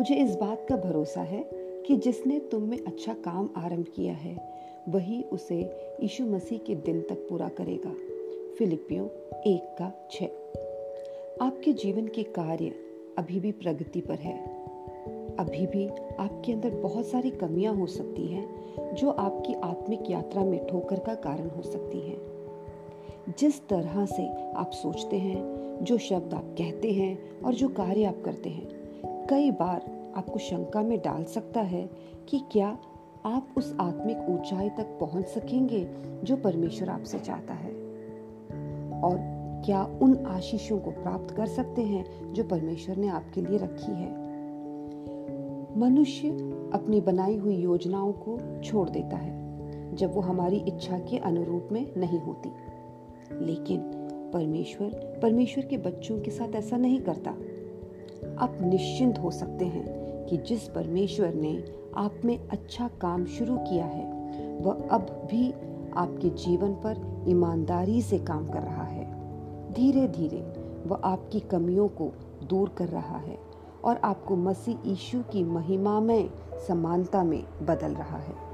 मुझे इस बात का भरोसा है कि जिसने तुम में अच्छा काम आरंभ किया है, वही उसे यीशु मसीह के दिन तक पूरा करेगा। फिलिपियों एक का छ। आपके जीवन के कार्य अभी भी प्रगति पर है। अभी भी आपके अंदर बहुत सारी कमियाँ हो सकती हैं, जो आपकी आत्मिक यात्रा में ठोकर का कारण हो सकती हैं। जिस तरह से आप सोचते हैं, जो शब्द आप कहते हैं और जो कार्य आप करते हैं कई बार आपको शंका में डाल सकता है कि क्या आप उस आत्मिक ऊंचाई तक पहुँच सकेंगे जो परमेश्वर आपसे चाहता है? और क्या उन आशीषों को प्राप्त कर सकते हैं जो परमेश्वर ने आपके लिए रखी है? मनुष्य अपनी बनाई हुई योजनाओं को छोड़ देता है, जब वो हमारी इच्छा के अनुरूप में नहीं होती। लेकिन परमेश्वर परमेश्वर के बच्चों के साथ ऐसा नहीं करता। आप निश्चिंत हो सकते हैं कि जिस परमेश्वर ने आप में अच्छा काम शुरू किया है, वह अब भी आपके जीवन पर ईमानदारी से काम कर रहा है। धीरे धीरे वह आपकी कमियों को दूर कर रहा है और आपको मसीह यीशु की महिमा में, समानता में बदल रहा है।